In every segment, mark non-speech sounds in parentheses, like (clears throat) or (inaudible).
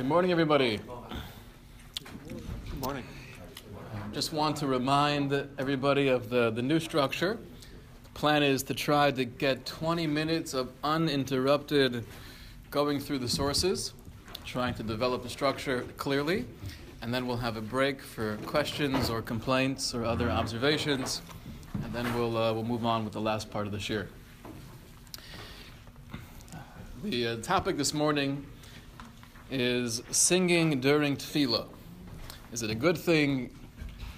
Good morning, everybody. Good morning. Just want to remind everybody of the, the new structure. The plan is to try to get 20 minutes of uninterrupted going through the sources, trying to develop the structure clearly, and then we'll have a break for questions or complaints or other observations, and then we'll, uh, we'll move on with the last part of the shir. The uh, topic this morning is singing during tefillah. Is it a good thing?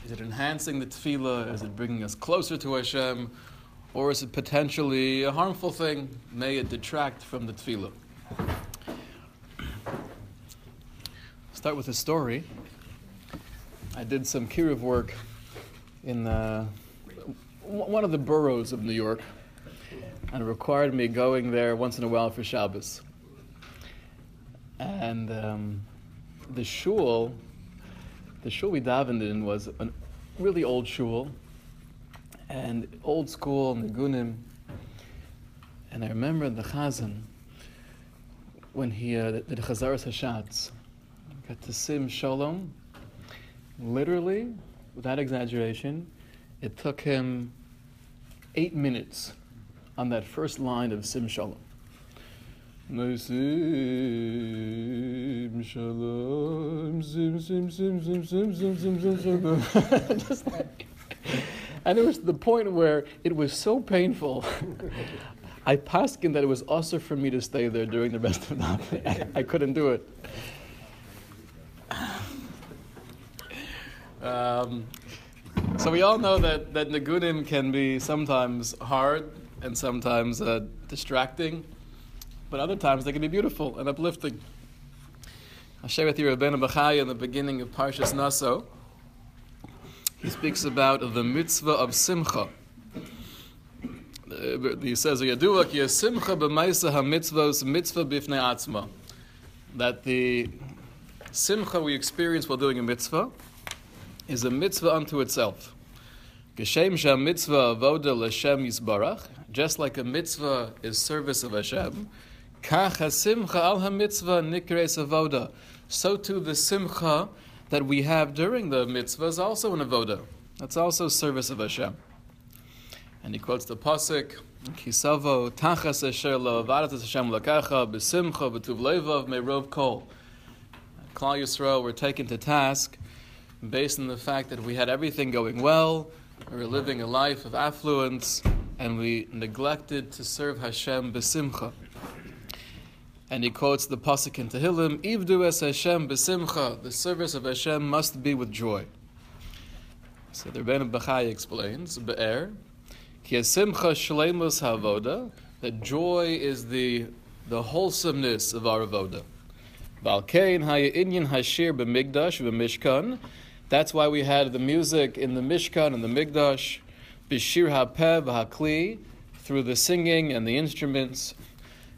Is it enhancing the tefillah? Is it bringing us closer to Hashem? Or is it potentially a harmful thing? May it detract from the tefillah? Start with a story. I did some kiruv work in uh, one of the boroughs of New York, and it required me going there once in a while for Shabbos. And um, the shul, the shul we davened in was a really old shul, and old school nigunim. And I remember the chazan when he uh, did Chazaras Hashatz, got to Sim Shalom. Literally, without exaggeration, it took him eight minutes on that first line of Sim Shalom. Sim Shalom, Sim Sim Sim Sim Sim Sim Sim Sim Sim. (laughs) Just like, and it was the point where it was so painful. I paskin that it was also for me to stay there during the rest of the night. I, I couldn't do it. Um, so we all know that, that Nagunim can be sometimes hard and sometimes uh, distracting, but other times they can be beautiful and uplifting. I'll share with you Rabbeinu Bachaya in the beginning of Parshas Naso. He speaks about the mitzvah of simcha. Uh, he says, "Yadua ki simcha b'maisa ha-mitzvos mitzvah b'fnei atzma." That the simcha we experience while doing a mitzvah is a mitzvah unto itself. Geshem sham mitzvah avoda l'Hashem yisbarach. Just like a mitzvah is service of Hashem, kach ha-simcha al ha-mitzvah nikres avoda. So too the simcha that we have during the mitzvah is also an avoda. That's also service of Hashem. And he quotes the pasuk, Kisavo tachas asher lo avadat Hashem lakacha b'simcha b'tuv levav me'rov kol. Klal Yisrael were taken to task based on the fact that we had everything going well, we were living a life of affluence, and we neglected to serve Hashem b'simcha. And he quotes the pasuk in Tehillim, "Ivdu es Hashem b'simcha." The service of Hashem must be with joy. So the Rebbeinu Bachai explains, "Be'er ki simcha shleimus havoda." That joy is the the wholesomeness of our avoda. Valkein inyan hashir b'migdash b'mishkan. That's why we had the music in the Mishkan and the Migdash, b'shir ha'peh v'hakli, through the singing and the instruments.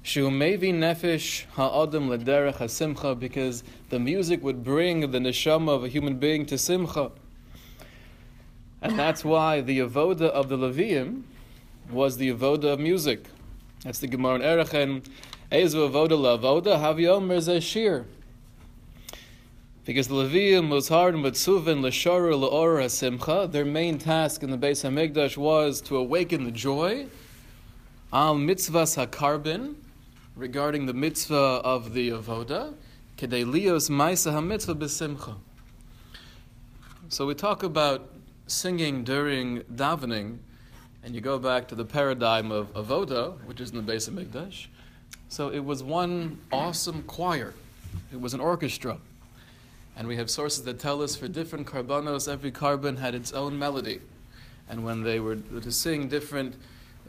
Shumevi nefesh ha'adam lederech hasimcha, because the music would bring the neshama of a human being to simcha. And that's why the avoda of the Levium was the avoda of music. That's the Gemara in Erechen. Ezu avoda la avoda havyomer. Because the Levium was hard mitzuvin l'shara l'or hasimcha. Their main task in the Beis Hamikdash was to awaken the joy al mitzvahs hakarbin regarding the mitzvah of the avoda kedei lios ma'isa hamitzvah b'simcha. So we talk about singing during davening, and you go back to the paradigm of avoda, which is in the base of Hamikdash. So it was one awesome choir. It was an orchestra. And we have sources that tell us for different karbanos, every carbon had its own melody. And when they were to sing different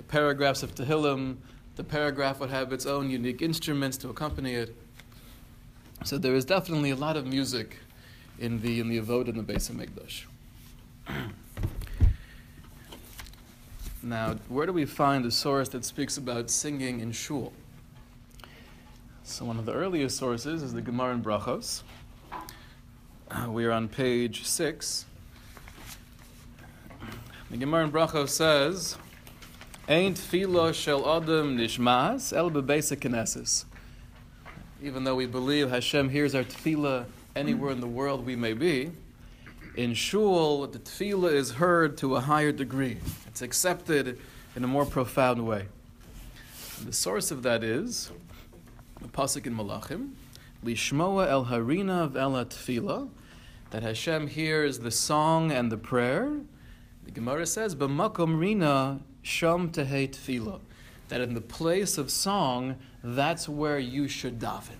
paragraphs of Tehillim, the paragraph would have its own unique instruments to accompany it. So there is definitely a lot of music in the in the Avod in the Beis Hamikdash. (clears throat) now, where do we find a source that speaks about singing in shul? So one of the earliest sources is the Gemara in Brachos. Uh, we are on page six. The Gemara in Brachos says, "Ain't filo shel adam nishmas el knesses." even though we believe Hashem hears our tefillah anywhere in the world we may be, in shul, the tefillah is heard to a higher degree. It's accepted in a more profound way. And the source of that is the pasuk in Malachim, Lishmoa el harina v'el tefillah, that Hashem hears the song and the prayer. The Gemara says, "B'makom rina sham tehei tefillah," that in the place of song, that's where you should daven.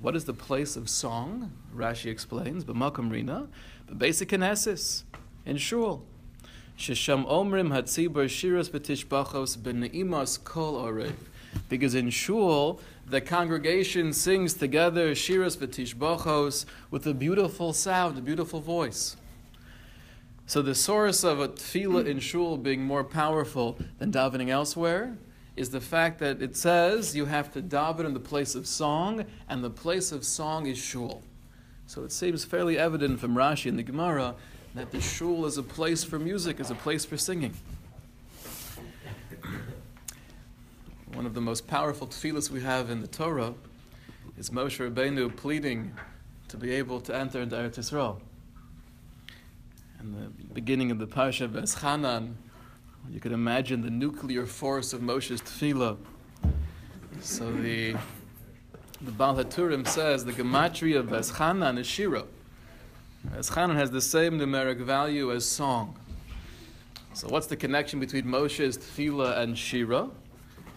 What is the place of song? Rashi explains, but "B'makom rina." Beis Knesses in shul. Shisham omrim hatzibur shiras b'tishbachos b'neimas kol orev. Because in shul, the congregation sings together shiras b'tishbachos with a beautiful sound, a beautiful voice. So the source of a tefillah in shul being more powerful than davening elsewhere is the fact that it says you have to daven in the place of song, and the place of song is shul. So it seems fairly evident from Rashi and the Gemara that the shul is a place for music, is a place for singing. One of the most powerful tefillahs we have in the Torah is Moshe Rabbeinu pleading to be able to enter into Eretz Yisrael. In the beginning of the Parsha of Eschanan, you can imagine the nuclear force of Moshe's tefillah. So the the Baal HaTurim says the gematria of Eschanan is Shira. Eschanan has the same numeric value as song. So what's the connection between Moshe's tefillah and Shira?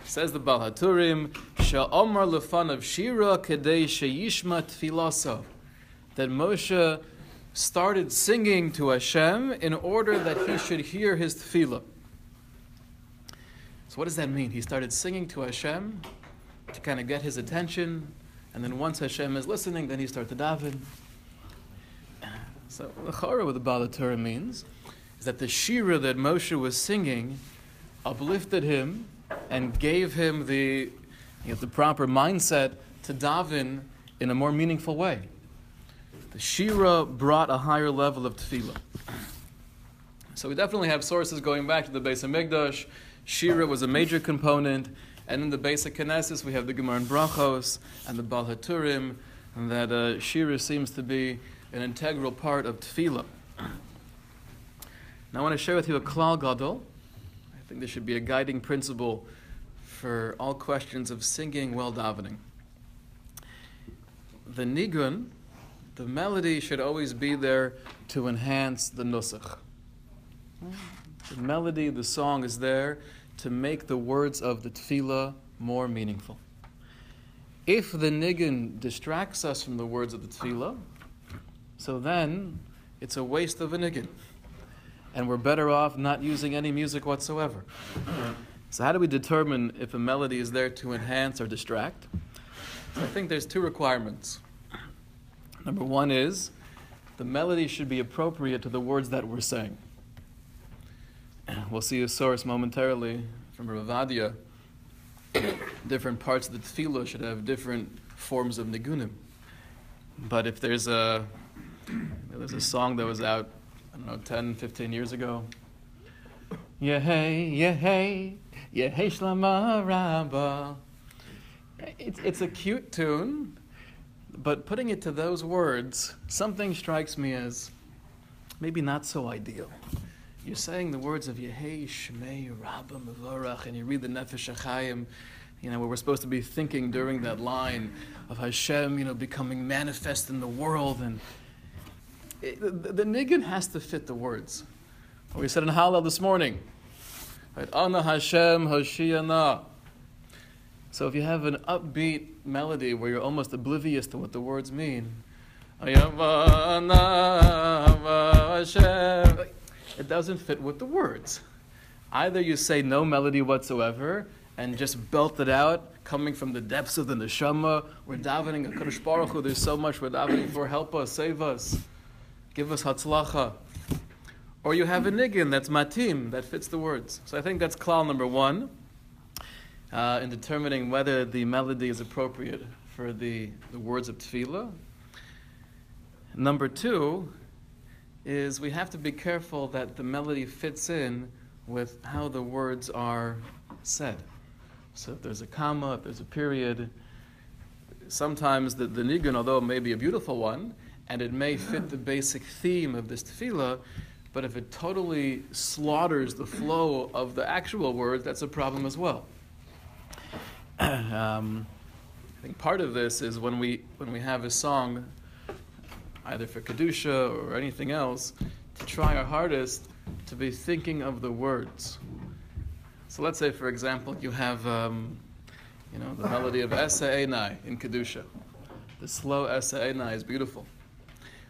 Says the Baal HaTurim, Sha'omar lefan of Shira kedei sheyishma tefilasa. That Moshe started singing to Hashem in order that he should hear his tefillah. So what does that mean? He started singing to Hashem to kind of get his attention, and then once Hashem is listening, then he starts to daven. So the chara what the Baal HaTurim means is that the shira that Moshe was singing uplifted him and gave him the, you know, the proper mindset to daven in a more meaningful way. The shira brought a higher level of tefillah. So we definitely have sources going back to the base of Hamikdash. Shira was a major component. And in the base of Knesset, we have the Gemara and Brachos and the Baal HaTurim, and that uh, Shira seems to be an integral part of Tefillah. Now I want to share with you a Klal Gadol. I think this should be a guiding principle for all questions of singing while davening. The nigun, the melody should always be there to enhance the nusach. The melody, the song is there to make the words of the tefillah more meaningful. If the nigun distracts us from the words of the tefillah, so then it's a waste of a nigun. And we're better off not using any music whatsoever. So, how do we determine if a melody is there to enhance or distract? So I think there's two requirements. Number one is the melody should be appropriate to the words that we're saying. We'll see a source momentarily from Ravadia. different parts of the tefillah should have different forms of nigunim. But if there's a there's a song that was out, I don't know, 10, 15 years ago. Yehey, yehey, yehey shlama rabba. It's, it's a cute tune, but putting it to those words, something strikes me as maybe not so ideal you're saying the words of Yehei Shmei Rabba Mevorach, and you read the Nefesh HaChaim, you know, where we're supposed to be thinking during that line of Hashem, you know, becoming manifest in the world, and it, the, the has to fit the words. We said in Hallel this morning, right? Ana Hashem Hoshiana. So if you have an upbeat melody where you're almost oblivious to what the words mean, it doesn't fit with the words. Either you say no melody whatsoever and just belt it out, coming from the depths of the neshama. We're davening a Kadosh Baruch Hu. There's so much we're davening for. Help us, save us, give us hatzlacha. Or you have a nigun that's matim that fits the words. So I think that's klal number one uh, in determining whether the melody is appropriate for the, the words of tefillah. Number two is we have to be careful that the melody fits in with how the words are said. So if there's a comma, if there's a period, sometimes the, the nigun, although it may be a beautiful one, and it may fit the basic theme of this tefillah, but if it totally slaughters the flow of the actual words, that's a problem as well. (coughs) um, I think part of this is when we when we have a song, either for kedusha or anything else, to try our hardest to be thinking of the words. So let's say, for example, you have um, you know the melody of Esa Einai in kedusha. The slow Esa Einai is beautiful.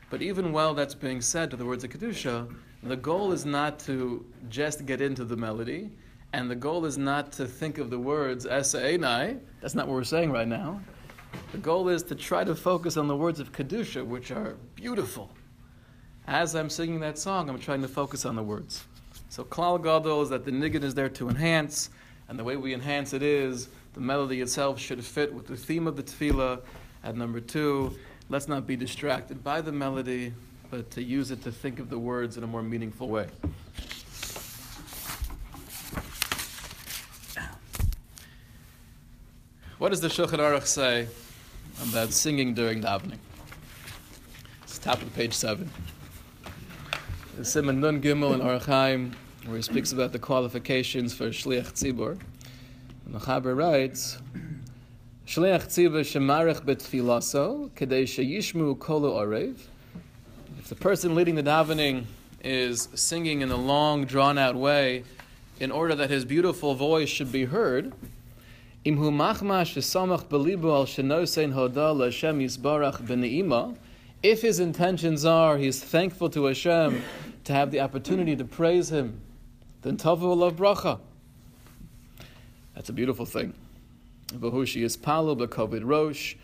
But even while that's being said to the words of Kedusha, the goal is not to just get into the melody, and the goal is not to think of the words Esa Einai. That's not what we're saying right now. The goal is to try to focus on the words of Kedusha, which are beautiful. As I'm singing that song, I'm trying to focus on the words. So Klal Gadol is that the niggin is there to enhance, and the way we enhance it is the melody itself should fit with the theme of the tefillah. And number two, let's not be distracted by the melody, but to use it to think of the words in a more meaningful way. What does the Shulchan Aruch say about singing during davening? It's top of page seven. The Simon Nun Gimel in Chaim, where he speaks about the qualifications for Shliach Tzibur. The Chaber writes, Shliach Tzibur shemarech betfilaso, kedei sheyishmu kolo orev. If the person leading the davening is singing in a long, drawn-out way, in order that his beautiful voice should be heard, if his intentions are he's thankful to Hashem to have the opportunity to praise Him, then Tavu will bracha. That's a beautiful thing. Vahushi is palu b'kovid rosh,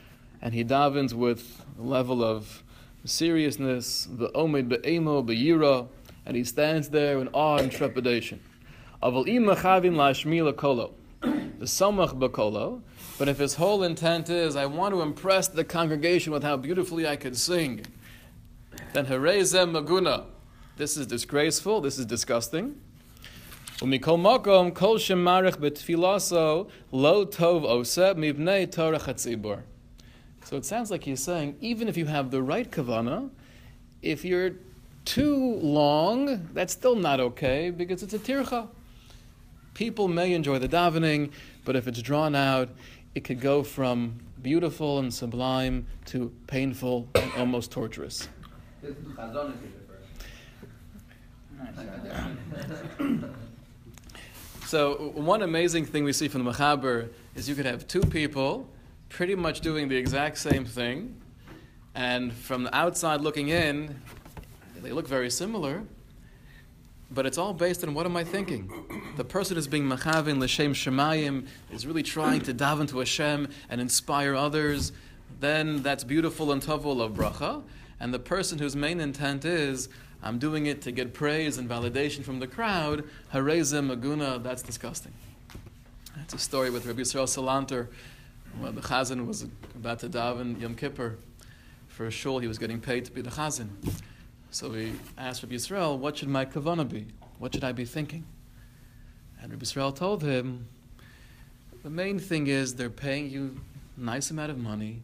and he davens with a level of seriousness, the omid be'emo be'yira, and he stands there in awe and trepidation. Aval imachavim lashmila kolo, the samach b'kolo, but if his whole intent is, I want to impress the congregation with how beautifully I could sing, then herezem maguna, this is disgraceful, this is disgusting. So it sounds like he's saying, even if you have the right kavana, if you're too long, that's still not okay because it's a tircha. People may enjoy the davening, but if it's drawn out, it could go from beautiful and sublime to painful and almost torturous. so one amazing thing we see from the Machaber is you could have two people pretty much doing the exact same thing, and from the outside looking in, they look very similar, but it's all based on what am I thinking? The person is being machavin l'shem shemayim, is really trying to daven to Hashem and inspire others, then that's beautiful and tovul of bracha. And the person whose main intent is, I'm doing it to get praise and validation from the crowd, harezim maguna, that's disgusting. That's a story with Rabbi Yisrael Salanter when the Chazan was about to daven Yom Kippur for a shul, he was getting paid to be the Chazan. So he asked Rabbi Yisrael, what should my kavana be? What should I be thinking? And Rabbi Yisrael told him, the main thing is they're paying you a nice amount of money.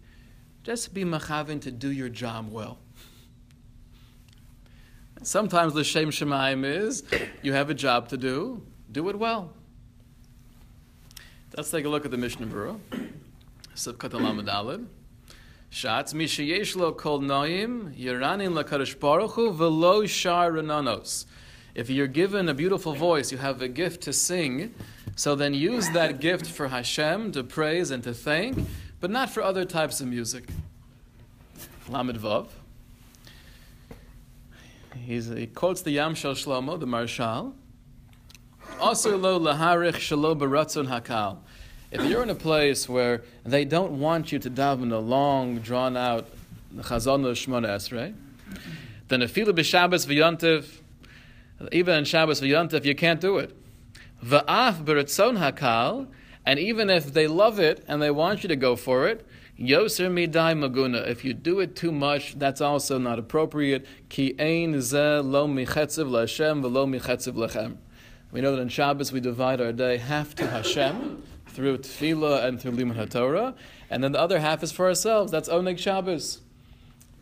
Just be machavin to do your job well. Sometimes the Shem Shemaim is you have a job to do, do it well. Let's take a look at the Mishnah Berurah. Sivkat Alamad Alad. Shatz Mishayesh Lo Kol Noim Yeranin LaKadosh Baruch Hu Velo Shar Renanos. If you're given a beautiful voice, you have a gift to sing, so then use that gift for Hashem to praise and to thank, but not for other types of music. Lamed Vav. He's, he quotes the Yam Shel Shlomo, the Maharshal. Also lo laharich shalo baratzon hakal. If you're in a place where they don't want you to daven a long, drawn out Chazon Shmona Esrei, then if fila b'Shabbos v'yontiv, even in Shabbos v'yontiv, you can't do it. Va'af b'ratzon hakal, and even if they love it and they want you to go for it, Yoser midai maguna. If you do it too much, that's also not appropriate. Ki ein ze lo michetziv l'Hashem v'lo michetziv lechem. We know that in Shabbos we divide our day half to Hashem, through tefillah and through limud haTorah, and then the other half is for ourselves. That's oneg Shabbos,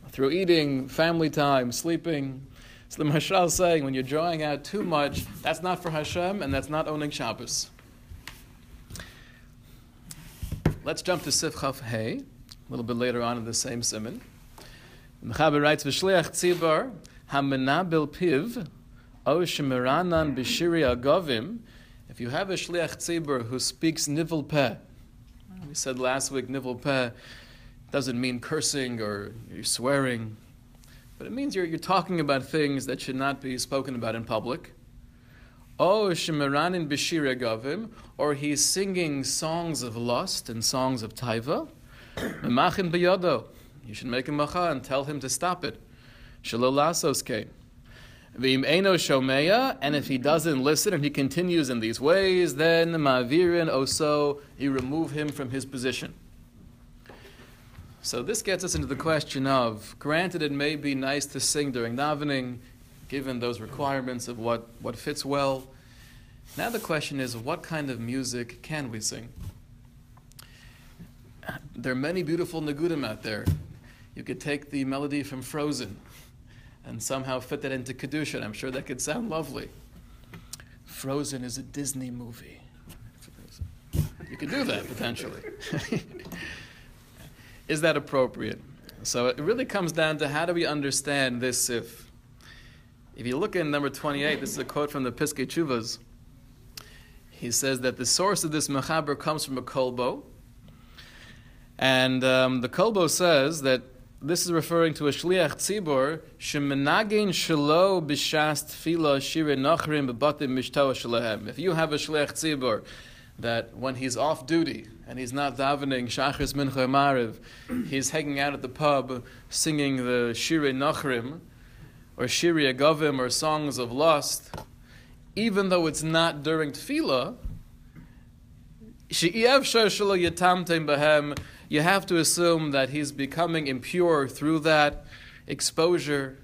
through eating, family time, sleeping. So the Mashal saying when you're drawing out too much, that's not for Hashem and that's not oneg Shabbos. Let's jump to Sifchaf Hey, a little bit later on in the same simon. Mechaber writes, "V'shliach tzibar hamenabil piv o shemiranan b'shiri agavim." If you have a shliach tzibur who speaks nivel peh, we said last week nivel peh doesn't mean cursing or you're swearing, but it means you're, you're talking about things that should not be spoken about in public. Oh, Shemiranin Bishira Gavim, or he's singing songs of lust and songs of taiva. (clears throat) Memachin Biyado. You should make a macha and tell him to stop it. Shalolasos came. V'im eno shomeya, and if he doesn't listen and he continues in these ways, then ma'virin oso, you remove him from his position. So this gets us into the question of, granted it may be nice to sing during davening, given those requirements of what, what fits well. Now the question is, what kind of music can we sing? There are many beautiful nagudim out there. You could take the melody from Frozen and somehow fit that into Kedusha. I'm sure that could sound lovely. Frozen is a Disney movie. You could do that potentially. (laughs) is that appropriate? So it really comes down to how do we understand this if if you look in number 28, this is a quote from the Piskei Teshuvos. He says that the source of this mechaber comes from a kolbo. And um, the kolbo says that this is referring to a shliach tzibur shemenagin shelo b'shas tefila shire nachrim bebatim mishtoa. If you have a shliach tzibur that when he's off duty and he's not davening shachris mincha mariv, he's hanging out at the pub singing the shire nachrim or shiri agavim or songs of lust, even though it's not during tefillah, you have to assume that he's becoming impure through that exposure,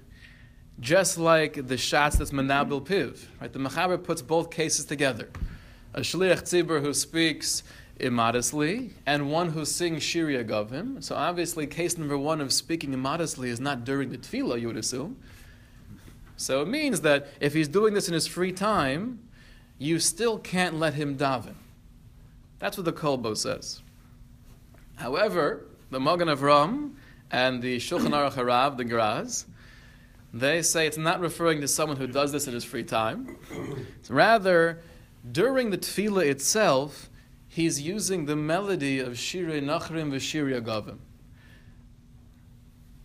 just like the shots that's manabil piv. Right? The Mechaber puts both cases together. A shliach tzibur who speaks immodestly, and one who sings shiri agavim. So obviously, case number one of speaking immodestly is not during the tefillah, you would assume. So it means that if he's doing this in his free time, you still can't let him daven. That's what the Kolbo says. However, the Magen Avram and the Shulchan Aruch Harav, the Graz, they say it's not referring to someone who does this in his free time. It's rather, during the tefillah itself, he's using the melody of Shirei Nachrim v'Shirei Agavim.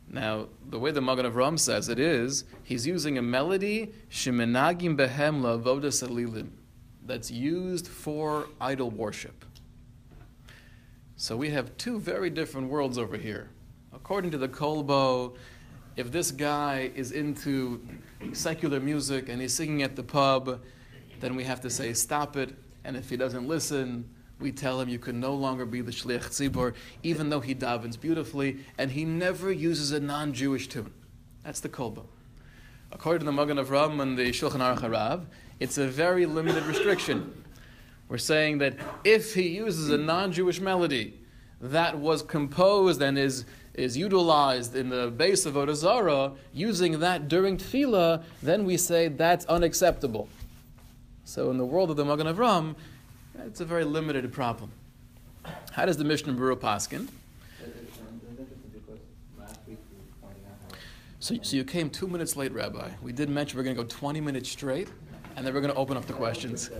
Now, the way the Magen Avram says it is, he's using a melody, Shemenagim Behem Lavoda Salilim, that's used for idol worship. So we have two very different worlds over here. According to the Kolbo, if this guy is into secular music and he's singing at the pub, then we have to say, stop it. And if he doesn't listen, we tell him you can no longer be the shliach tzibor, even though he davens beautifully, and he never uses a non-Jewish tune. That's the Kolbo. According to the Magen Avram and the Shulchan Aruch Harav, it's a very limited restriction. We're saying that if he uses a non-Jewish melody that was composed and is is utilized in the base of Odazara, using that during tefillah, then we say that's unacceptable. So in the world of the Magen Avram, it's a very limited problem. How does the Mishnah Berurah paskin? So, so you came two minutes late, Rabbi. We did mention we're going to go 20 minutes straight, and then we're going to open up the questions.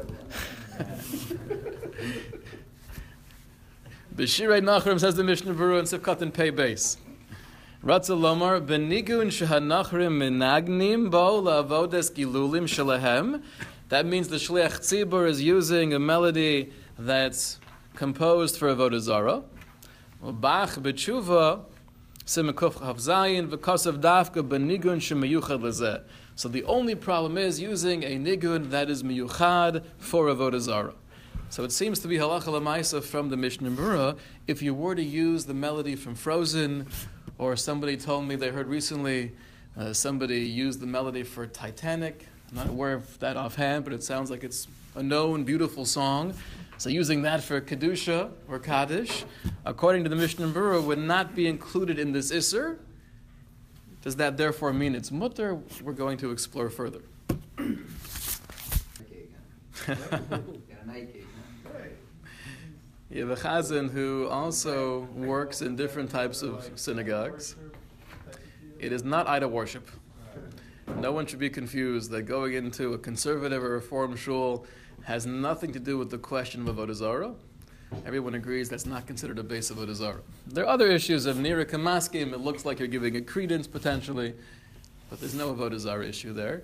B'shirei Nachrim says the Mishnah Berurah in Sivkat and Pei Base. Ratza Lomar, Benigun Shahanachrim Minagnim Bo La'avodes Gilulim Shalahem that means the Shliach Tzibur is using a melody that's composed for Avodah Zarah. Bach b'tshuva simekuf chavzayin v'kosav dafka b'nigun shemeyuchad lezeh. So the only problem is using a nigun that is miyuchad for Avodah Zarah. So it seems to be halacha lemaisa from the Mishnah Berurah. If you were to use the melody from Frozen, or somebody told me they heard recently uh, somebody used the melody for Titanic, I'm not aware of that offhand, but it sounds like it's a known, beautiful song. So using that for Kedusha or Kaddish, according to the Mishnah Berurah, would not be included in this Isser. Does that therefore mean it's mutter? We're going to explore further. You have a chazan who also works in different types of synagogues. It is not idol worship. No one should be confused that going into a conservative or reform shul has nothing to do with the question of Avodah Zarah. Everyone agrees that's not considered a base of Avodah Zarah. There are other issues of Nira Kamaskim. It looks like you're giving it credence potentially, but there's no Avodah issue there.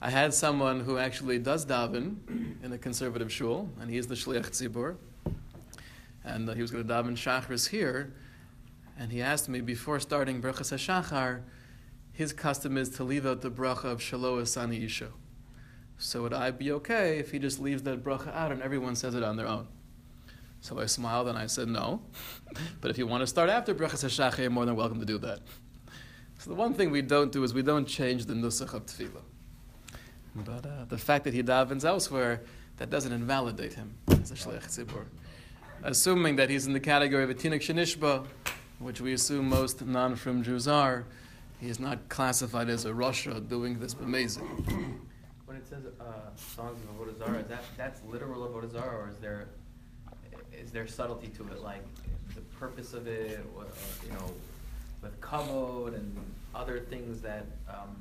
I had someone who actually does daven in a conservative shul, and he's the Shliach Tzibur. And uh, he was going to daven Shachris here, and he asked me before starting Brachas HaShachar, his custom is to leave out the bracha of Shelo Asani Isha. So would I be okay if he just leaves that bracha out and everyone says it on their own? So I smiled and I said no. but if you want to start after Brachas HaShachar, you're more than welcome to do that. So the one thing we don't do is we don't change the nusach of tefillah. But uh, the fact that he davens elsewhere, that doesn't invalidate him as a shliach tzibur. Assuming that he's in the category of a tinik shenishba, which we assume most non-from Jews are, he is not classified as a Russia doing this amazing. When it says uh, songs of Avodah Zarah, that that's literal Avodah Zarah, or is there is there subtlety to it, like the purpose of it, or, you know, with kavod and other things that um,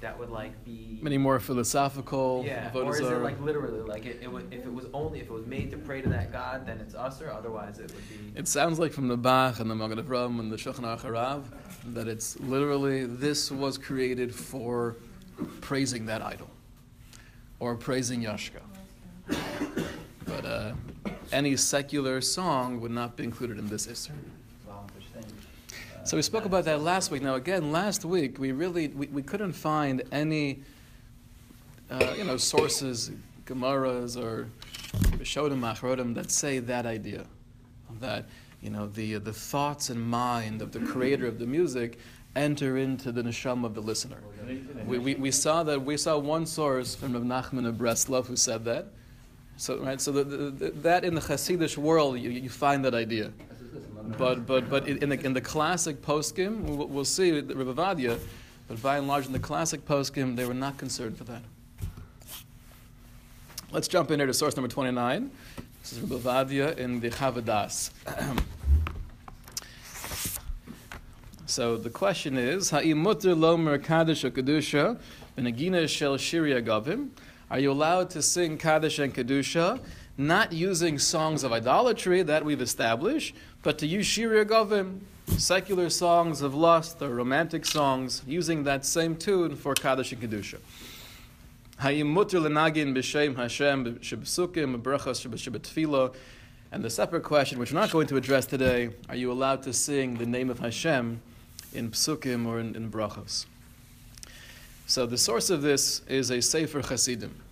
that would like be many more philosophical. Yeah, or is it like literally like it, it would, if it was only if it was made to pray to that God, then it's usher. Otherwise, it would be. It sounds like from the Bach and the Magen Avraham and the Shulchan Aruch Harav that it's literally this was created for praising that idol or praising Yashka. But uh, any secular song would not be included in this Isser. So we spoke about that last week. Now again, last week we really we, we couldn't find any uh, you know sources, Gemaras or Rishonim Achrodim that say that idea that you know the the thoughts and mind of the creator of the music enter into the neshama of the listener. We, we, we saw that we saw one source from Rav Nachman of Breslov who said that. So right, so the, the, the, that in the Hasidic world you, you find that idea. But but but in the in the classic poskim, we'll, we'll see the Rebavadia, but by and large in the classic poskim, they were not concerned for that. Let's jump in here to source number twenty nine. This is Rebavadia in the Chavadas. (clears throat) so the question is: Ha'imutter lomer kaddish kedusha benagina shel shiri agavim? Are you allowed to sing kaddish and kedusha? Not using songs of idolatry that we've established, but to use Shiri Agavim, secular songs of lust or romantic songs, using that same tune for Kaddish and Kedusha. And the separate question, which we're not going to address today, are you allowed to sing the name of Hashem in psukim or in, in brachos? So the source of this is a Sefer Chassidim.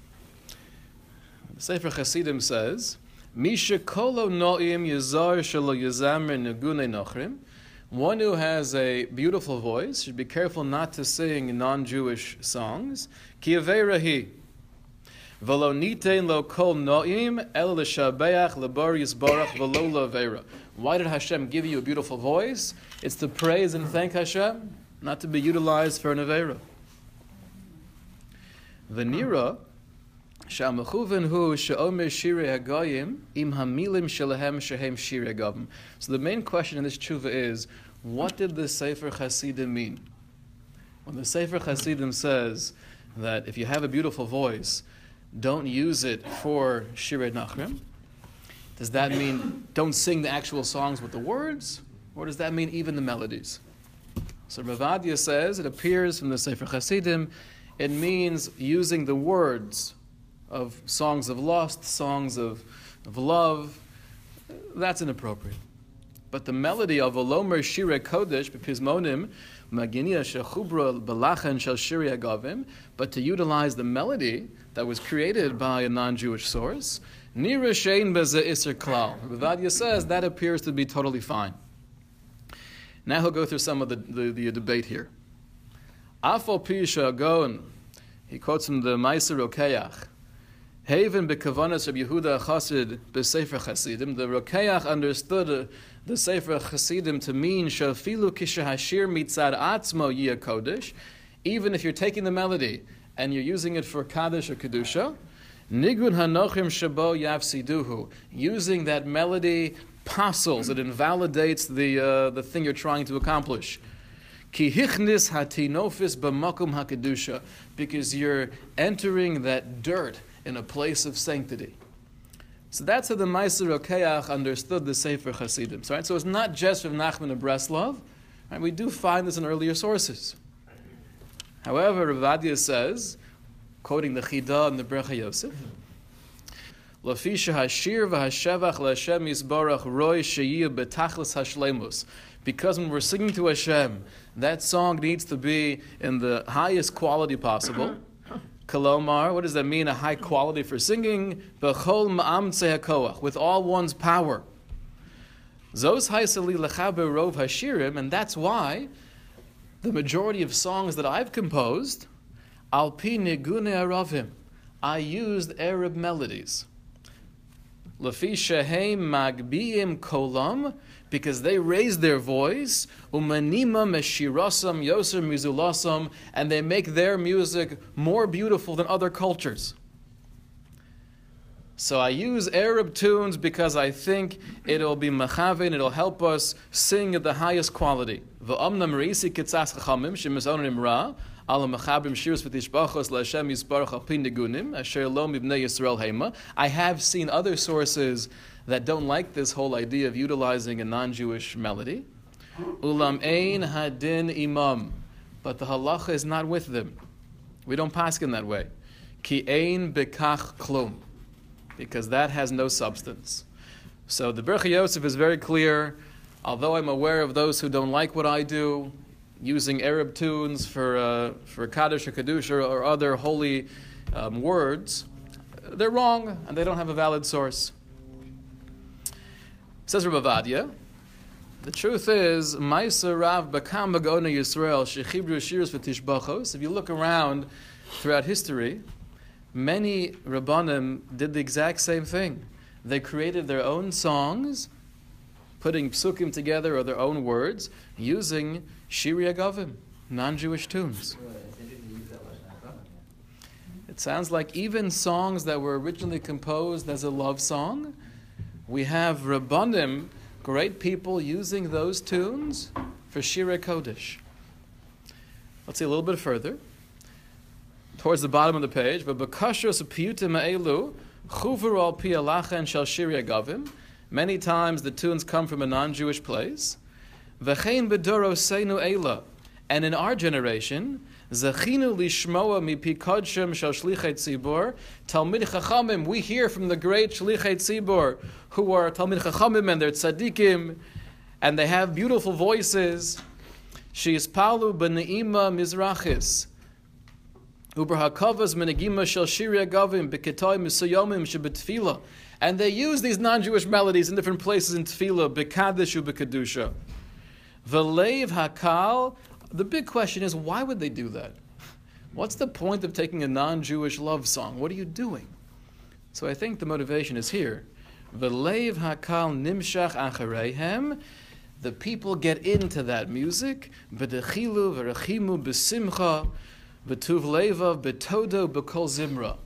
The Sefer Chassidim says Misha kolo noim yazar shelo yazamer negune nochrim. One who has a beautiful voice should be careful not to sing non-Jewish songs. Ki hi. V'lo nitein lo kol noim el l'shabeach lebar yisbarach v'lo l'avera. Why did Hashem give you a beautiful voice? It's to praise and thank Hashem, not to be utilized for an avera. Venira So the main question in this tshuva is, what did the Sefer Hasidim mean? When the Sefer Hasidim says that if you have a beautiful voice, don't use it for shirei nachrim, does that mean don't sing the actual songs with the words, or does that mean even the melodies? So Ravadia says it appears from the Sefer Hasidim, it means using the words of songs of lust, songs of, of love, that's inappropriate. But the melody of Olomer Shire Kodesh, B'pizmonim, Maginia Shechubra Belachen Shel Shiri Agavim, but to utilize the melody that was created by a non-Jewish source, Nira Shein Beze Isser Klal. Bavadia says that appears to be totally fine. Now he'll go through some of the, the, the debate here. Afal Pisha Goen, he quotes from the Meiser Rokeach, Haven bekavanas of Yehuda Chassid besefer Chasidim. The Rokeach understood the Sefer Chasidim to mean shafilu kishahashir mitzad atzmo yia kodesh. Even if you're taking the melody and you're using it for kaddish or kedusha, nigun hanochim shabo yavsiduhu. Using that melody apostles, it invalidates the, uh, the thing you're trying to accomplish. Kihichnis hatinofis b'makum hakedusha, because you're entering that dirt in a place of sanctity. So that's how the Meiser Rokeach understood the Sefer Hasidim. Right? so it's not just from Nachman of Breslov. Right? We do find this in earlier sources. However, Ravadia says, quoting the Chida and the Brecha Yosef. Because when we're singing to Hashem, that song needs to be in the highest quality possible. Kalomar, what does that mean? A high quality for singing. B'chol ma'am hakoach, with all one's power. Zos haisali lechaber rov hashirim, and that's why the majority of songs that I've composed, al alpi nigune aravim, I used Arab melodies. Lafi shehem magbiim kolam, because they raise their voice, umanima meshirasam yoser mizulasam, and they make their music more beautiful than other cultures. So I use Arab tunes because I think it'll be machavin, it'll help us sing at the highest quality. I have seen other sources that don't like this whole idea of utilizing a non-Jewish melody. Ulam ein hadin imam, but the halacha is not with them. We don't pass in that way. Ki ein bekach klum, because that has no substance. So the Bercha Yosef is very clear. Although I'm aware of those who don't like what I do, using Arab tunes for uh, for Kaddish or Kedusha or other holy um, words, they're wrong and they don't have a valid source. Says Rabavadia, the truth is, Maisa Rav Bakam Bagona Yisrael Shechibru Shirs V'Tishbachos. If you look around throughout history, many Rabbanim did the exact same thing. They created their own songs, putting psukim together or their own words, using Shiri Agavim, non-Jewish tunes. It sounds like even songs that were originally composed as a love song, we have Rabbanim, great people, using those tunes for Shira Kodesh. Let's see a little bit further. Towards the bottom of the page, but Bakashros Piyutim Elu, Chuvar al Pialachen Shal Shiri Agavim. Many times the tunes come from a non Jewish place. V'chein bedoro seinu ela. And in our generation, Zechinu lishmoa mipi kodshem shal shlichet tzibor. Talmid chachamim, we hear from the great shlichet tzibor, who are Talmid chachamim and they're tzaddikim, and they have beautiful voices. She is palu b'neima mizrachis. Uber hakavas menegima shel shiri agavim b'ketoy misayomim shebetfila. And they use these non-Jewish melodies in different places in tefillah, b'kadish u'b'kedusha. V'leiv hakal. The big question is, why would they do that? What's the point of taking a non-Jewish love song? What are you doing? So I think the motivation is here. V'leiv hakal nimshach achareihem. The people get into that music. B'dechilu v'rechimu b'simcha. B'tuv levav b'todo b'kol zimra.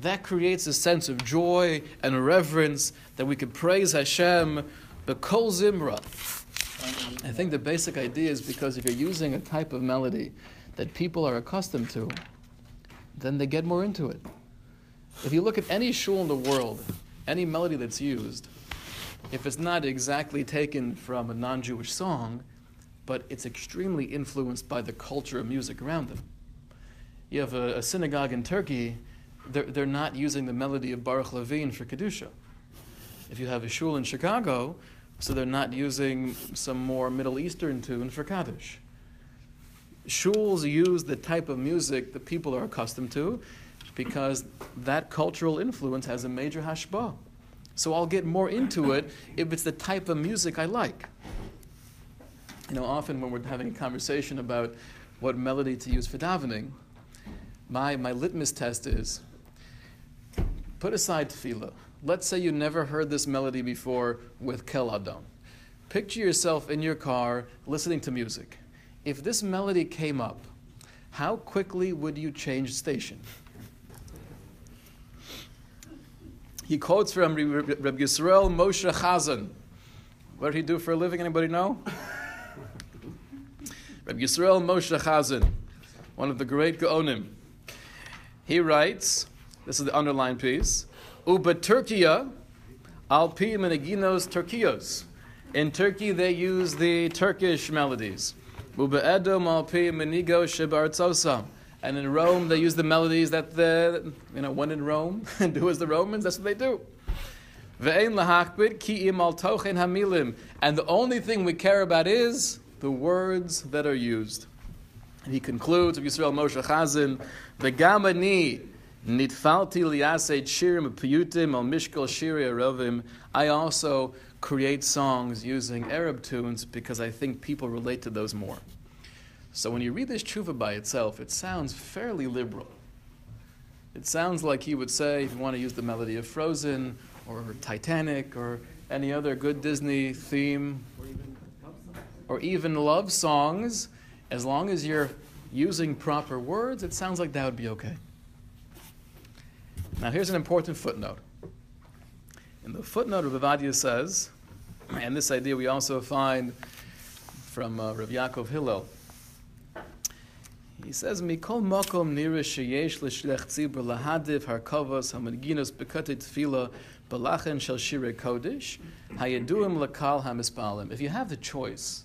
That creates a sense of joy and reverence that we can praise Hashem b'kol zimra. I think the basic idea is because if you're using a type of melody that people are accustomed to, then they get more into it. If you look at any shul in the world, any melody that's used, if it's not exactly taken from a non Jewish song, but it's extremely influenced by the culture of music around them. You have a, a synagogue in Turkey, they're, they're not using the melody of Baruch Levine for Kedusha. If you have a shul in Chicago, so they're not using some more Middle Eastern tune for Kaddish. Shuls use the type of music that people are accustomed to because that cultural influence has a major hashba. So I'll get more into it if it's the type of music I like. You know, often when we're having a conversation about what melody to use for davening, my, my litmus test is Put aside tefillah. Let's say you never heard this melody before with Kel Adon. Picture yourself in your car listening to music. If this melody came up, how quickly would you change station? He quotes from Reb Yisrael Moshe Chazan. What did he do for a living? Anybody know? Reb Yisrael Moshe Chazan, one of the great Gaonim. He writes, this is the underlined piece, Uba Turkiya, Alpi Meneginos Turkios. In Turkey, they use the Turkish melodies. Uba Edom Alpi Menigo Shebartzosam. And in Rome, they use the melodies that the, you know, when in Rome, (laughs) do as the Romans, that's what they do. And the only thing we care about is the words that are used. And he concludes of Yisrael Moshe Chazan, V'gamani nitfalti shirim piyutim al mishkal shiri. I also create songs using Arab tunes because I think people relate to those more. So when you read this tshuva by itself, it sounds fairly liberal. It sounds like he would say, if you want to use the melody of Frozen or Titanic or any other good Disney theme, or even love songs, as long as you're using proper words, it sounds like that would be okay. Now, here's an important footnote. In the footnote, Rav Ovadia says, and this idea we also find from uh, Rav Yaakov Hillel, he says, "Mikol makom nira sheyesh l'shlech tzibur lahadiv harkavos hamanginos bekate tefila balachen shel shirei kodesh hayeduim lakal hamispalim." If you have the choice,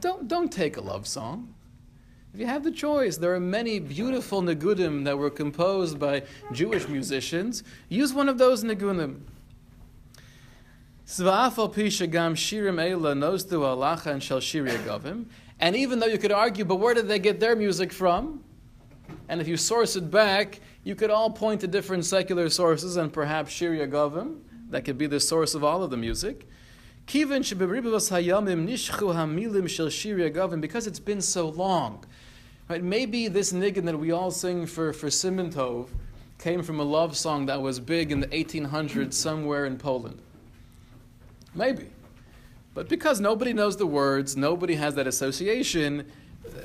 don't don't take a love song. If you have the choice, there are many beautiful negudim that were composed by Jewish musicians. Use one of those negudim. Sva'afal pisha gam shirim eila nostu alacha and shel shiriagovim. And even though you could argue, but where did they get their music from? And if you source it back, you could all point to different secular sources and perhaps Shiri Agavim, that could be the source of all of the music. Kivin hayamim nishchu hamilim shel Shiri Agavim, because it's been so long. Right? Maybe this niggin that we all sing for, for Siman Tov came from a love song that was big in the 1800s somewhere in Poland. Maybe. But because nobody knows the words, nobody has that association,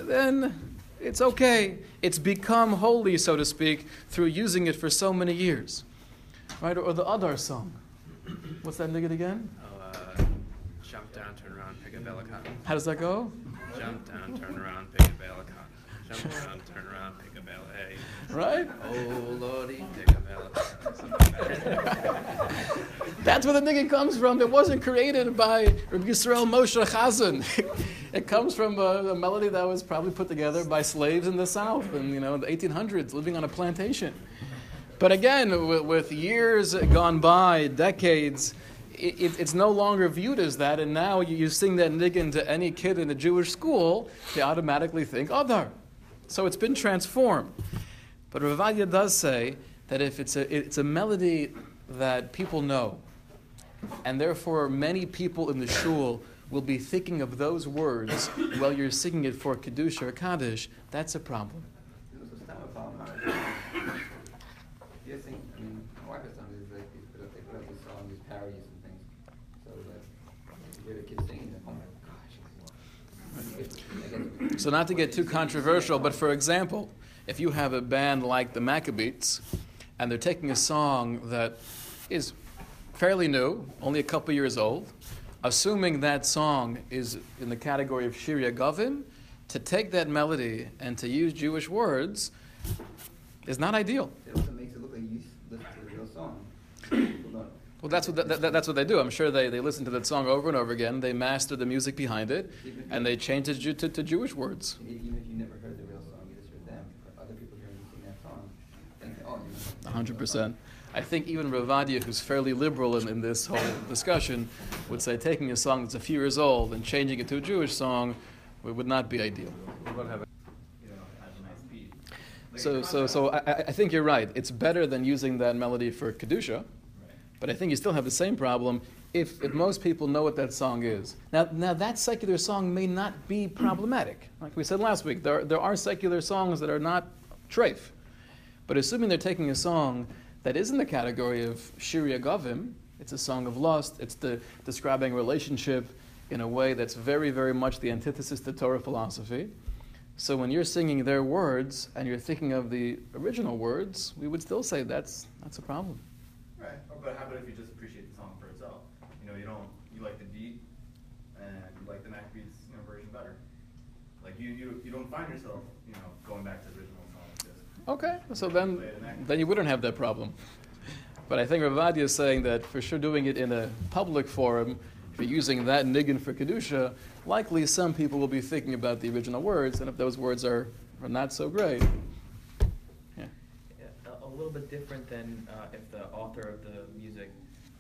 then it's okay. It's become holy, so to speak, through using it for so many years. Right? Or, the Adar song. What's that niggin again? Oh, uh, jump down, turn around, pick a bale of cotton. How does that go? Jump down, turn around, pick a bale of cotton. Jump around, turn around, pick a hay. Right? Oh, Lordy, pick a bale. (laughs) That's where the niggin comes from. It wasn't created by Rabbi Yisrael Moshe Chazan. (laughs) it comes from a, a, melody that was probably put together by slaves in the South in you know the 1800s, living on a plantation. But again, with, with years gone by, decades, it, it, it's no longer viewed as that. And now you, you sing that niggin to any kid in a Jewish school, they automatically think Adar. So it's been transformed. But Rav does say that if it's a, it's a melody that people know, and therefore, many people in the shul will be thinking of those words while you're singing it for Kiddush or Kaddish. That's a problem. So not to get too controversial, but for example, if you have a band like the Maccabeats, and they're taking a song that is fairly new, only a couple years old, assuming that song is in the category of Shiri Agavim, to take that melody and to use Jewish words is not ideal. It also makes it look like you listen to the real song. Well, that's what, that, that, that's what they do. I'm sure they, they listen to that song over and over again. They master the music behind it, and they change it to, to, to Jewish words. Even if you never heard the real song, you just heard them. Other people hearing you sing that song, think, oh, you 100%. I think even Rav Ovadia, who's fairly liberal in, in this whole discussion, would say taking a song that's a few years old and changing it to a Jewish song would not be ideal. So, so, so I, I think you're right. It's better than using that melody for Kedusha, but I think you still have the same problem if, if most people know what that song is. Now, now, that secular song may not be problematic. Like we said last week, there, there are secular songs that are not treif. But assuming they're taking a song that is in the category of Shiri Agavim. It's a song of lust. It's the describing relationship in a way that's very, very much the antithesis to Torah philosophy. So when you're singing their words and you're thinking of the original words, we would still say that's that's a problem. But how about if you just appreciate the song for itself? You know, you don't you like the beat and you like the Maccabeats you know, version better. Like you, you you don't find yourself you know going back to the original song. Okay, so then then you wouldn't have that problem. But I think Ravadi is saying that for sure doing it in a public forum, if you're using that niggin for kedusha, likely some people will be thinking about the original words, and if those words are, are not so great, yeah. Yeah, A, a little bit different than uh, if the author of the music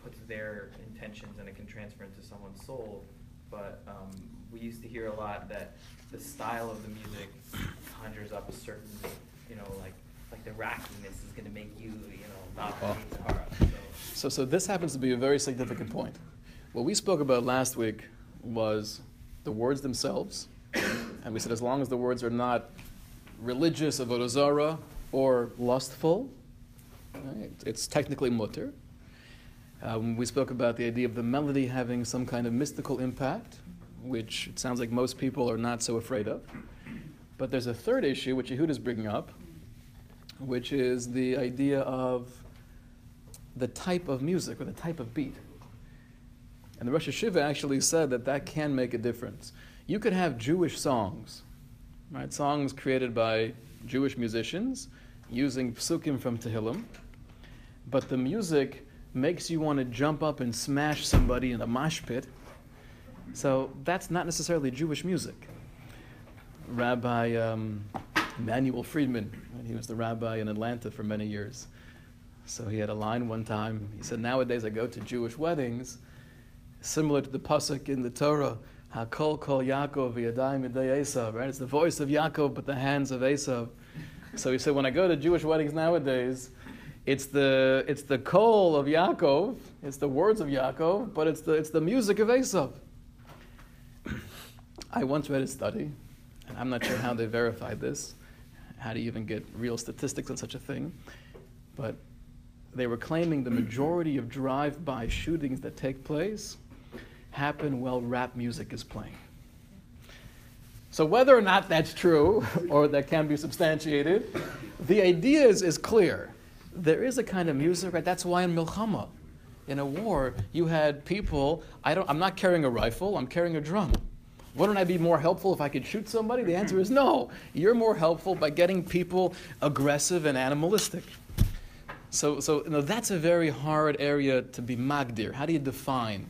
puts their intentions and it can transfer into someone's soul. But um, we used to hear a lot that the style of the music conjures up a certain, you know, like like the rockiness is going to make you, you know, not Tahara. So So, so this happens to be a very significant point. What we spoke about last week was the words themselves, and we said as long as the words are not religious, avodah zarah, or lustful, right, it's technically mutter. Um, we spoke about the idea of the melody having some kind of mystical impact, which it sounds like most people are not so afraid of. But there's a third issue, which Yehud is bringing up, which is the idea of the type of music or the type of beat. And the Rosh Hashiva actually said that that can make a difference. You could have Jewish songs, right? Songs created by Jewish musicians using psukim from Tehillim, but the music makes you want to jump up and smash somebody in a mosh pit. So that's not necessarily Jewish music. Rabbi um, Manuel Feldman, he was the rabbi in Atlanta for many years. So he had a line one time. He said, Nowadays I go to Jewish weddings, similar to the pasuk in the Torah, Hakol kol Yaakov v'yadayim yadei Esav, right? It's the voice of Yaakov, but the hands of Esav. So he said, when I go to Jewish weddings nowadays, it's the, it's the kol of Yaakov, it's the words of Yaakov, but it's the, it's the music of Esav. I once read a study, and I'm not sure how they verified this. How do you even get real statistics on such a thing? But they were claiming the majority of drive-by shootings that take place happen while rap music is playing. So whether or not that's true (laughs) or that can be substantiated, the idea is, is clear. There is a kind of music, right? That's why in Milchama, in a war, you had people, I don't, I'm not carrying a rifle, I'm carrying a drum. Wouldn't I be more helpful if I could shoot somebody? The answer is no. You're more helpful by getting people aggressive and animalistic. So, so you know, that's a very hard area to be magdir. How do you define?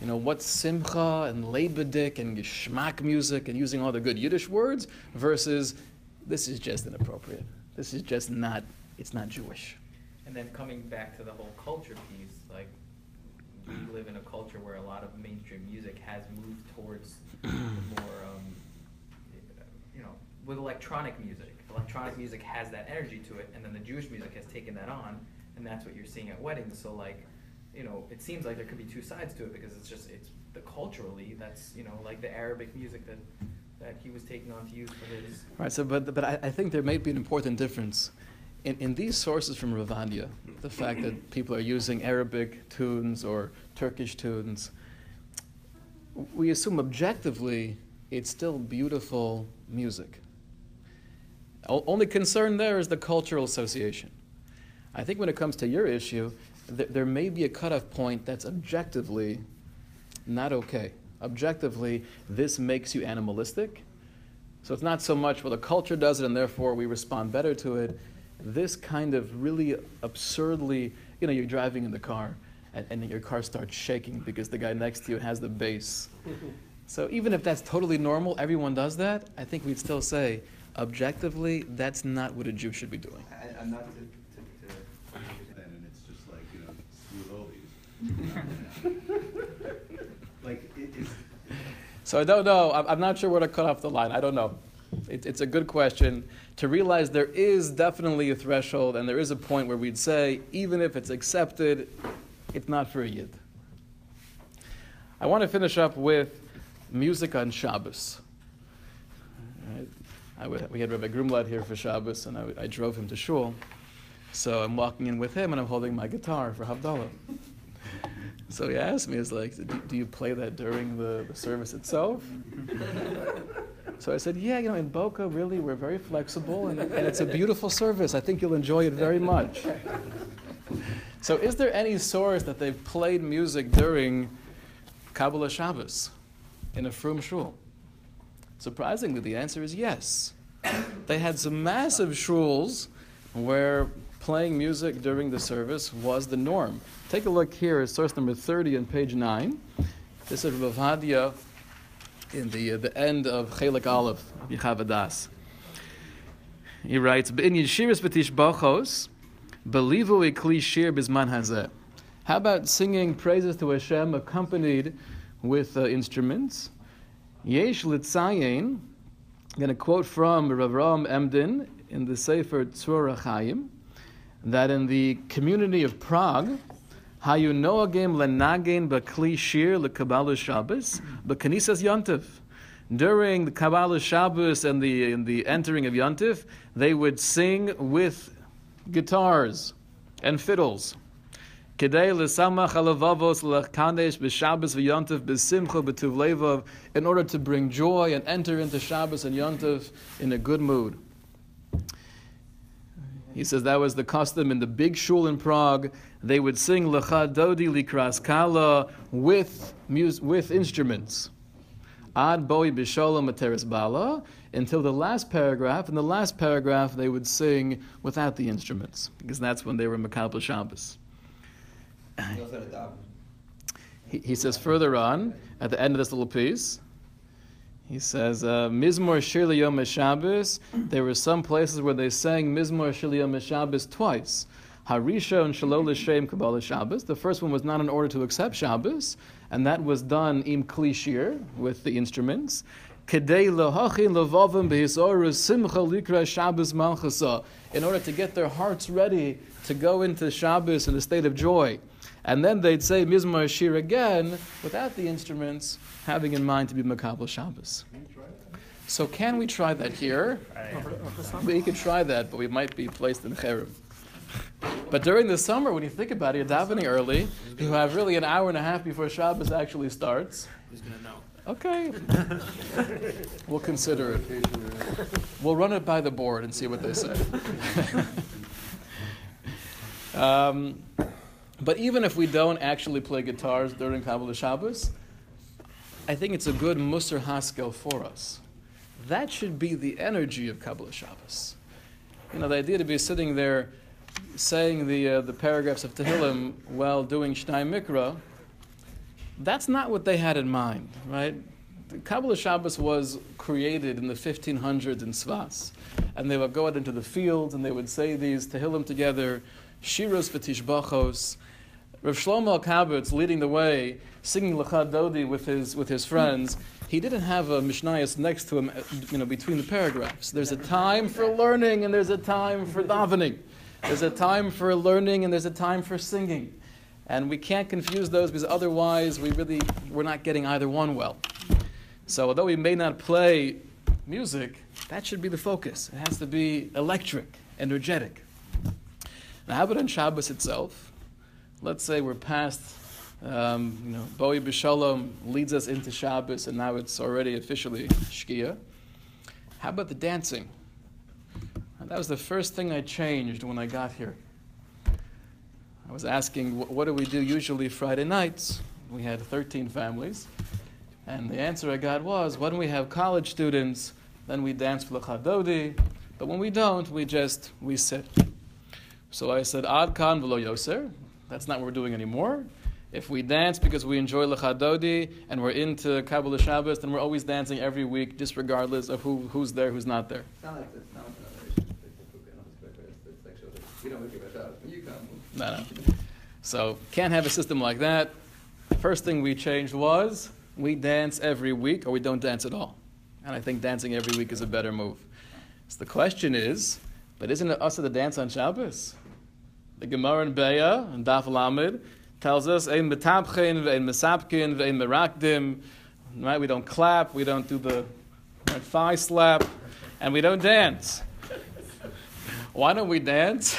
You know, what's simcha and lebedik and geschmack music and using all the good Yiddish words versus this is just inappropriate. This is just not, it's not Jewish. And then coming back to the whole culture piece, like we live in a culture where a lot of mainstream music has moved towards more, um, you know, with electronic music. Electronic music has that energy to it, and then the Jewish music has taken that on, and that's what you're seeing at weddings. So like, you know, it seems like there could be two sides to it because it's just it's the culturally that's you know like the Arabic music that that he was taking on to use for his. Right, so, but, but I, I think there may be an important difference. In, in these sources from Ravadia, the fact that people are using Arabic tunes or Turkish tunes, we assume objectively it's still beautiful music. O- only concern there is the cultural association. I think when it comes to your issue, th- there may be a cutoff point that's objectively not okay. Objectively, this makes you animalistic. So it's not so much, well, the culture does it and therefore we respond better to it. This kind of really absurdly, you know, you're driving in the car and, and your car starts shaking because the guy next to you has the bass. (laughs) So even if that's totally normal, everyone does that, I think we'd still say, objectively, that's not what a Jew should be doing. I, I'm not to, to, to. then, and it's just like, you know, smooth oldies. Like, it, it's, So I don't know. I'm, not sure where to cut off the line. I don't know. It, it's a good question. To realize there is definitely a threshold and there is a point where we'd say, even if it's accepted, it's not for a yid. I want to finish up with music on Shabbos. I would, we had Rabbi Grumlad here for Shabbos, and I, I drove him to shul. So I'm walking in with him and I'm holding my guitar for Havdalah. So he asked me, "Is like, do, do you play that during the, the service itself?" (laughs) So I said, "Yeah, you know, in Boca, really, we're very flexible, and, and it's a beautiful service. I think you'll enjoy it very much." So, is there any source that they've played music during Kabbalah Shabbos in a frum shul? Surprisingly, the answer is yes. They had some massive shuls where playing music during the service was the norm. Take a look here at source number 30 on page 9. This is Rav Hadia in the, uh, the end of Chelik Aleph, Yechaveh Daas. He writes, "In Yeshiras B'tish Bachos, believui kli shir bizman hazeh." How about singing praises to Hashem accompanied with uh, instruments? Yesh litzayin. I'm going to quote from Rav Ram Emden in the Sefer Tzur Chaim that in the community of Prague, Hayu noagim lenagen b'kli shir lekabbalah Shabbos b'kanisas Yontif. During the Kabbalah Shabbos and the, and the entering of Yontif, they would sing with guitars and fiddles. Kedei l'samach alavavos l'kadesh b'Shabbos v'Yontif b'simcha in order to bring joy and enter into Shabbos and Yontif in a good mood. He says that was the custom in the big shul in Prague. They would sing Lecha Dodi Likras Kala with, mus- with instruments. Ad Boi Bisholam Materis Bala until the last paragraph. In the last paragraph, they would sing without the instruments because that's when they were Makabel Shabbos. He also had a daven. He, he says further on, at the end of this little piece, he says, uh, Mizmor Shir Yom Shabbos, there were some places where they sang Mizmor Shir Yom Shabbos twice. Harisha and Shalol L'Shem Kabbalah Shabbos. The first one was not in order to accept Shabbos, and that was done im klishir, with the instruments. Kedei lahachin levavim behisorus simcha likra Shabbos malchasa. In order to get their hearts ready to go into Shabbos in a state of joy. And then they'd say Mizmor Shir again, without the instruments, having in mind to be Makabal Shabbos. So can we try that here? We could try that, but we might be placed in Cherem. But during the summer, when you think about it, you're davening early. You have really an hour and a half before Shabbos actually starts. Who's gonna know? Okay. (laughs) we'll consider it. We'll run it by the board and see what they say. (laughs) um, but even if we don't actually play guitars during Kabbalah Shabbos, I think it's a good Musar Haskel for us. That should be the energy of Kabbalah Shabbos. You know, the idea to be sitting there saying the, uh, the paragraphs of Tehillim while doing Shnai Mikra, that's not what they had in mind, right? The Kabbalah Shabbos was created in the 1500s in Svas. And they would go out into the fields and they would say these Tehillim together, Shiros v'tishbachos. Rav Shlomo Kabitz leading the way, singing Lecha Dodi with his, with his friends. He didn't have a Mishnayos next to him, uh, you know, between the paragraphs. There's a time for learning and there's a time for davening. There's a time for learning and there's a time for singing. And we can't confuse those because otherwise we really, we're not getting either one well. So although we may not play music, that should be the focus. It has to be electric, energetic. Now, how about on Shabbos itself? Let's say we're past, um, you know, Boi B'Shalom leads us into Shabbos, and now it's already officially Shkia. How about the dancing? That was the first thing I changed when I got here. I was asking, what do we do usually Friday nights? We had 13 families. And the answer I got was, when we have college students, then we dance for L'chadodi. But when we don't, we just, we sit. So I said, Ad kan v'lo yoser. That's not what we're doing anymore. If we dance because we enjoy L'chadodi and we're into Kabbalah Shabbos, then we're always dancing every week, just regardless of who, who's there, who's not there. No, no. So can't have a system like that. The First thing we changed was we dance every week or we don't dance at all. And I think dancing every week is a better move. So the question is, but isn't it also the dance on Shabbos? The Gemara in Beya and Daf Lamed tells us ein metapchin ve'ein mesapkin ve'ein merakdim. Right? We don't clap, we don't do the right, thigh slap, and we don't dance. Why don't we dance?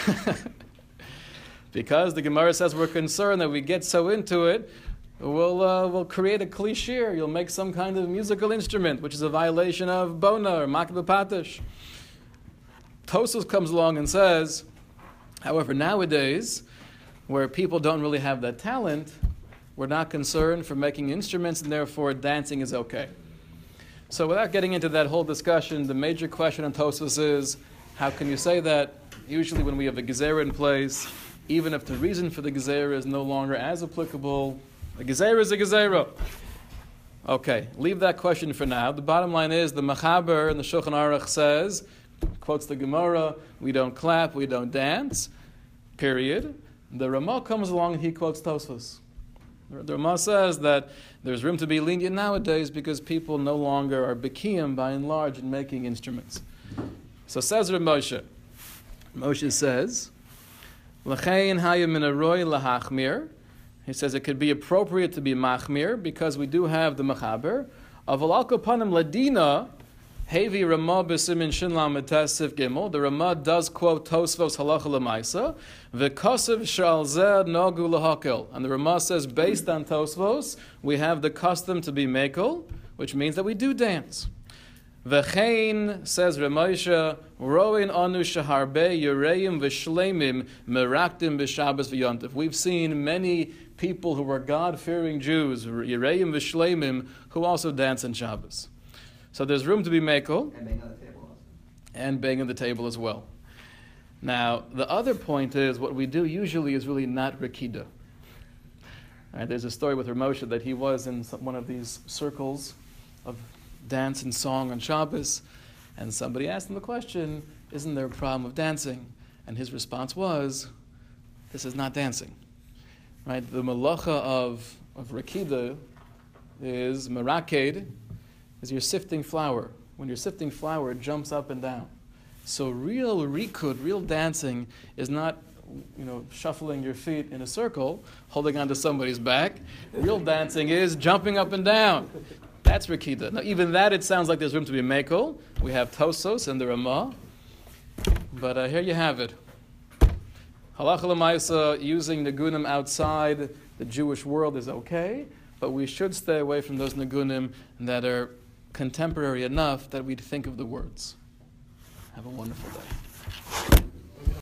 (laughs) because the Gemara says we're concerned that we get so into it, we'll, uh, we'll create a cliche. You'll make some kind of musical instrument, which is a violation of Bona or Makeh B'patish. Tosfos comes along and says, however, nowadays, where people don't really have that talent, we're not concerned for making instruments, and therefore dancing is okay. So, without getting into that whole discussion, the major question on Tosfos is how can you say that? Usually, when we have a gezerah in place, even if the reason for the gezerah is no longer as applicable, a gezerah is a gezerah. Okay, leave that question for now. The bottom line is the Machaber and the Shulchan Aruch says, quotes the Gemara, we don't clap, we don't dance, period. The Ramah comes along and he quotes Tosfos. The Ramah says that there's room to be lenient nowadays because people no longer are bekiyim by and large in making instruments. So says Rav Moshe. Moshe says, L'chein hayim min lahachmir. He says it could be appropriate to be machmir because we do have the machaber. Aval panim ladina Hevi Ramah b'simin shin lametesif gimel. The Ramah does quote Tosfos halacha lemaisa. V'kosev shal zed nagu lahakel. And the Ramah says, based on Tosfos, we have the custom to be mekel, which means that we do dance. V'chein says Ramosha, roin anu shaharbe yureim v'shleimim meraktim b'shabbos v'yontif. We've seen many people who are God-fearing Jews, yureim v'shleimim, who also dance on Shabbos. So there's room to be mekel. And bang on the table also. And bang on the table as well. Now, the other point is what we do usually is really not Rikida. Right, there's a story with Ramosha that he was in some, one of these circles of dance and song on Shabbos, and somebody asked him the question, Isn't there a problem of dancing? And his response was, This is not dancing. Right? The malacha of, of Rakida is Maraked, is you're sifting flour. When you're sifting flour, it jumps up and down. So real rikud, real dancing, is not you know, shuffling your feet in a circle, holding onto somebody's back. Real dancing is jumping up and down. That's Rikida. Now, even that, it sounds like there's room to be Mekel. We have Tosfos and the Ramah. But uh, here you have it. Halacha using Nagunim outside the Jewish world is okay, but we should stay away from those Nagunim that are contemporary enough that we'd think of the words. Have a wonderful day.